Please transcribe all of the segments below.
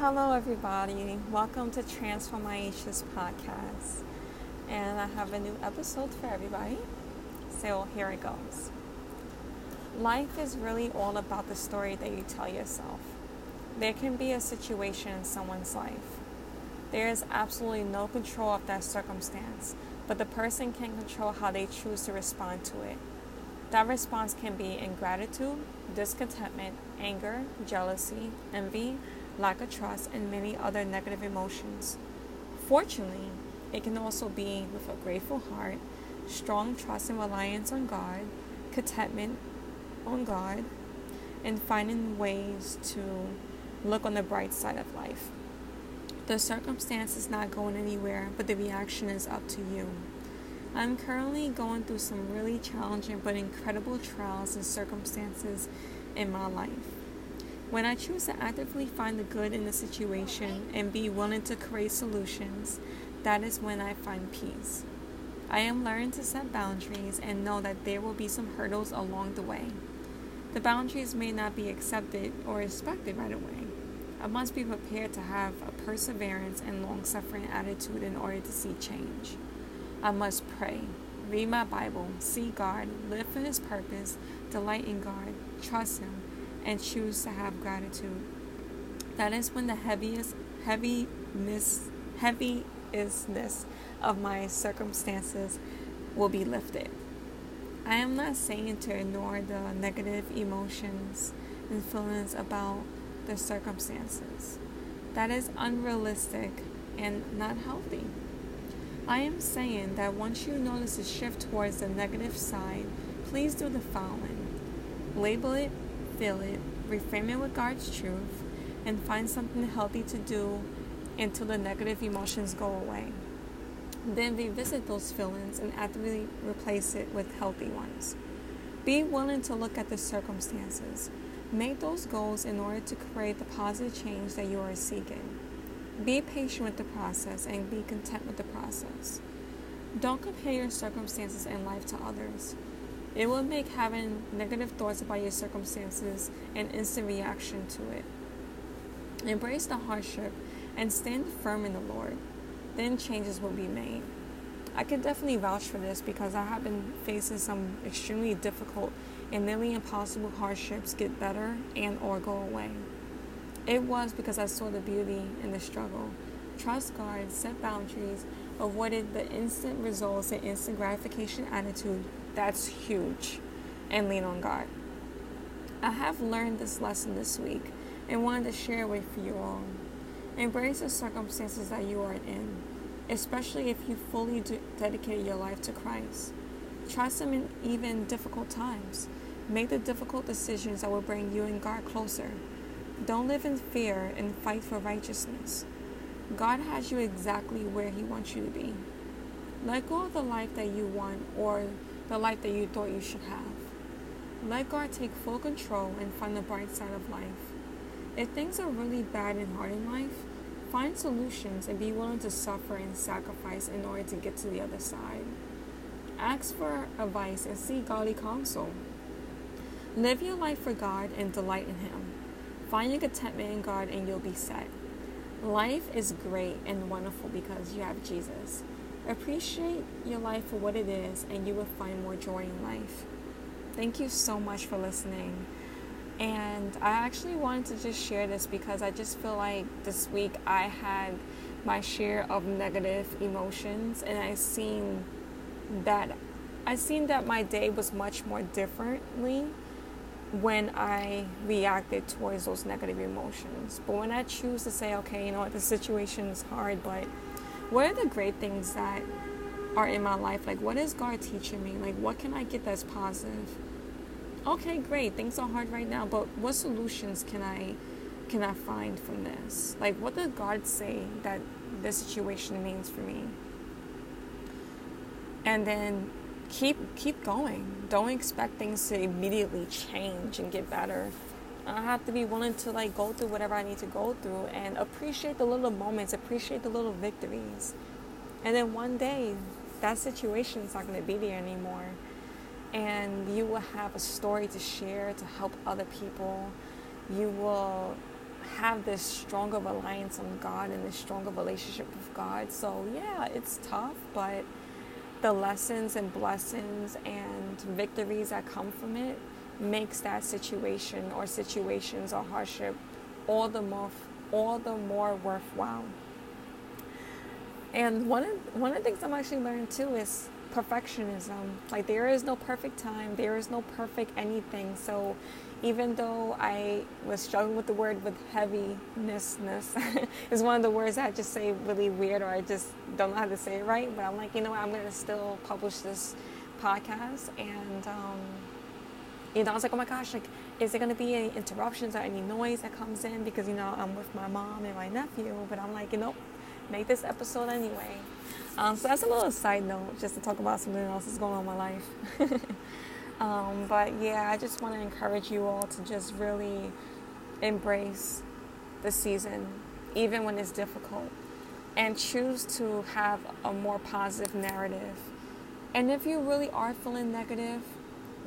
Hello, everybody. Welcome to Transform My Issues podcast. And I have a new episode for everybody. So here it goes. Life is really all about the story that you tell yourself. There can be a situation in someone's life. There is absolutely no control of that circumstance, but the person can control how they choose to respond to it. That response can be ingratitude, discontentment, anger, jealousy, envy, lack of trust, and many other negative emotions. Fortunately, it can also be with a grateful heart, strong trust and reliance on God, contentment on God, and finding ways to look on the bright side of life. The circumstance is not going anywhere, but the reaction is up to you. I'm currently going through some really challenging but incredible trials and circumstances in my life. When I choose to actively find the good in the situation and be willing to create solutions, that is when I find peace. I am learning to set boundaries and know that there will be some hurdles along the way. The boundaries may not be accepted or respected right away. I must be prepared to have a perseverance and long suffering attitude in order to see change. I must pray, read my Bible, see God, live for His purpose, delight in God, trust Him, and choose to have gratitude. That is when the heaviest heaviness heavyisness of my circumstances will be lifted. I am not saying to ignore the negative emotions and feelings about the circumstances. That is unrealistic and not healthy. I am saying that once you notice a shift towards the negative side, please do the following label it, feel it, reframe it with God's truth, and find something healthy to do until the negative emotions go away. Then revisit those feelings and actively replace it with healthy ones. Be willing to look at the circumstances. Make those goals in order to create the positive change that you are seeking. Be patient with the process and be content with the process. Don't compare your circumstances and life to others. It will make having negative thoughts about your circumstances an instant reaction to it. Embrace the hardship and stand firm in the Lord. Then changes will be made. I can definitely vouch for this because I have been facing some extremely difficult and nearly impossible hardships get better and or go away. It was because I saw the beauty in the struggle. Trust God, set boundaries, avoided the instant results and instant gratification attitude. That's huge. And lean on God. I have learned this lesson this week and wanted to share with you all. Embrace the circumstances that you are in, especially if you fully dedicate your life to Christ. Trust Him in even difficult times. Make the difficult decisions that will bring you and God closer. Don't live in fear and fight for righteousness. God has you exactly where He wants you to be. Let go of the life that you want or the life that you thought you should have. Let God take full control and find the bright side of life. If things are really bad and hard in life, find solutions and be willing to suffer and sacrifice in order to get to the other side. Ask for advice and seek godly counsel. Live your life for God and delight in Him. Find your contentment in God and you'll be set. Life is great and wonderful because you have Jesus. Appreciate your life for what it is and you will find more joy in life. Thank you so much for listening. And I actually wanted to just share this because I just feel like this week I had my share of negative emotions and I seen that I seen that my day was much more differently when I reacted towards those negative emotions. But when I choose to say, okay, you know what, the situation is hard, but what are the great things that are in my life? Like, what is God teaching me? Like, what can I get that's positive? okay, great, things are hard right now, but what solutions can I can I find from this? Like what did God say that this situation means for me? And then keep keep going. Don't expect things to immediately change and get better. I have to be willing to like go through whatever I need to go through and appreciate the little moments, appreciate the little victories. And then one day that situation is not going to be there anymore and you will have a story to share to help other people. You will have this stronger reliance on God and this stronger relationship with God. So, yeah, it's tough, but the lessons and blessings and victories that come from it makes that situation or situations or hardship all the more all the more worthwhile. And one of one of the things I'm actually learning too is perfectionism. Like there is no perfect time, there is no perfect anything. So even though I was struggling with the word with heavinessness is one of the words I just say really weird or I just don't know how to say it right. But I'm like, you know what, I'm gonna still publish this podcast and um, you know, I was like, oh my gosh, like, is there gonna be any interruptions or any noise that comes in because you know I'm with my mom and my nephew? But I'm like, you know, make this episode anyway. Um, so that's a little side note, just to talk about something else that's going on in my life. um, but yeah, I just want to encourage you all to just really embrace the season, even when it's difficult, and choose to have a more positive narrative. And if you really are feeling negative,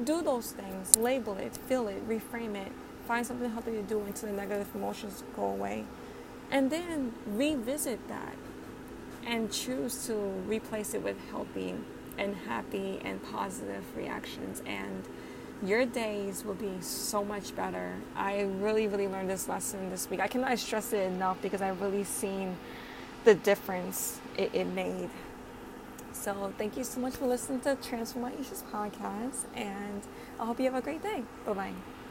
do those things, label it, feel it, reframe it, find something healthy to do until the negative emotions go away. And then revisit that and choose to replace it with healthy and happy and positive reactions. And your days will be so much better. I really, really learned this lesson this week. I cannot stress it enough because I've really seen the difference it, it made. So, thank you so much for listening to Transform My Issues podcast, and I hope you have a great day. Bye bye.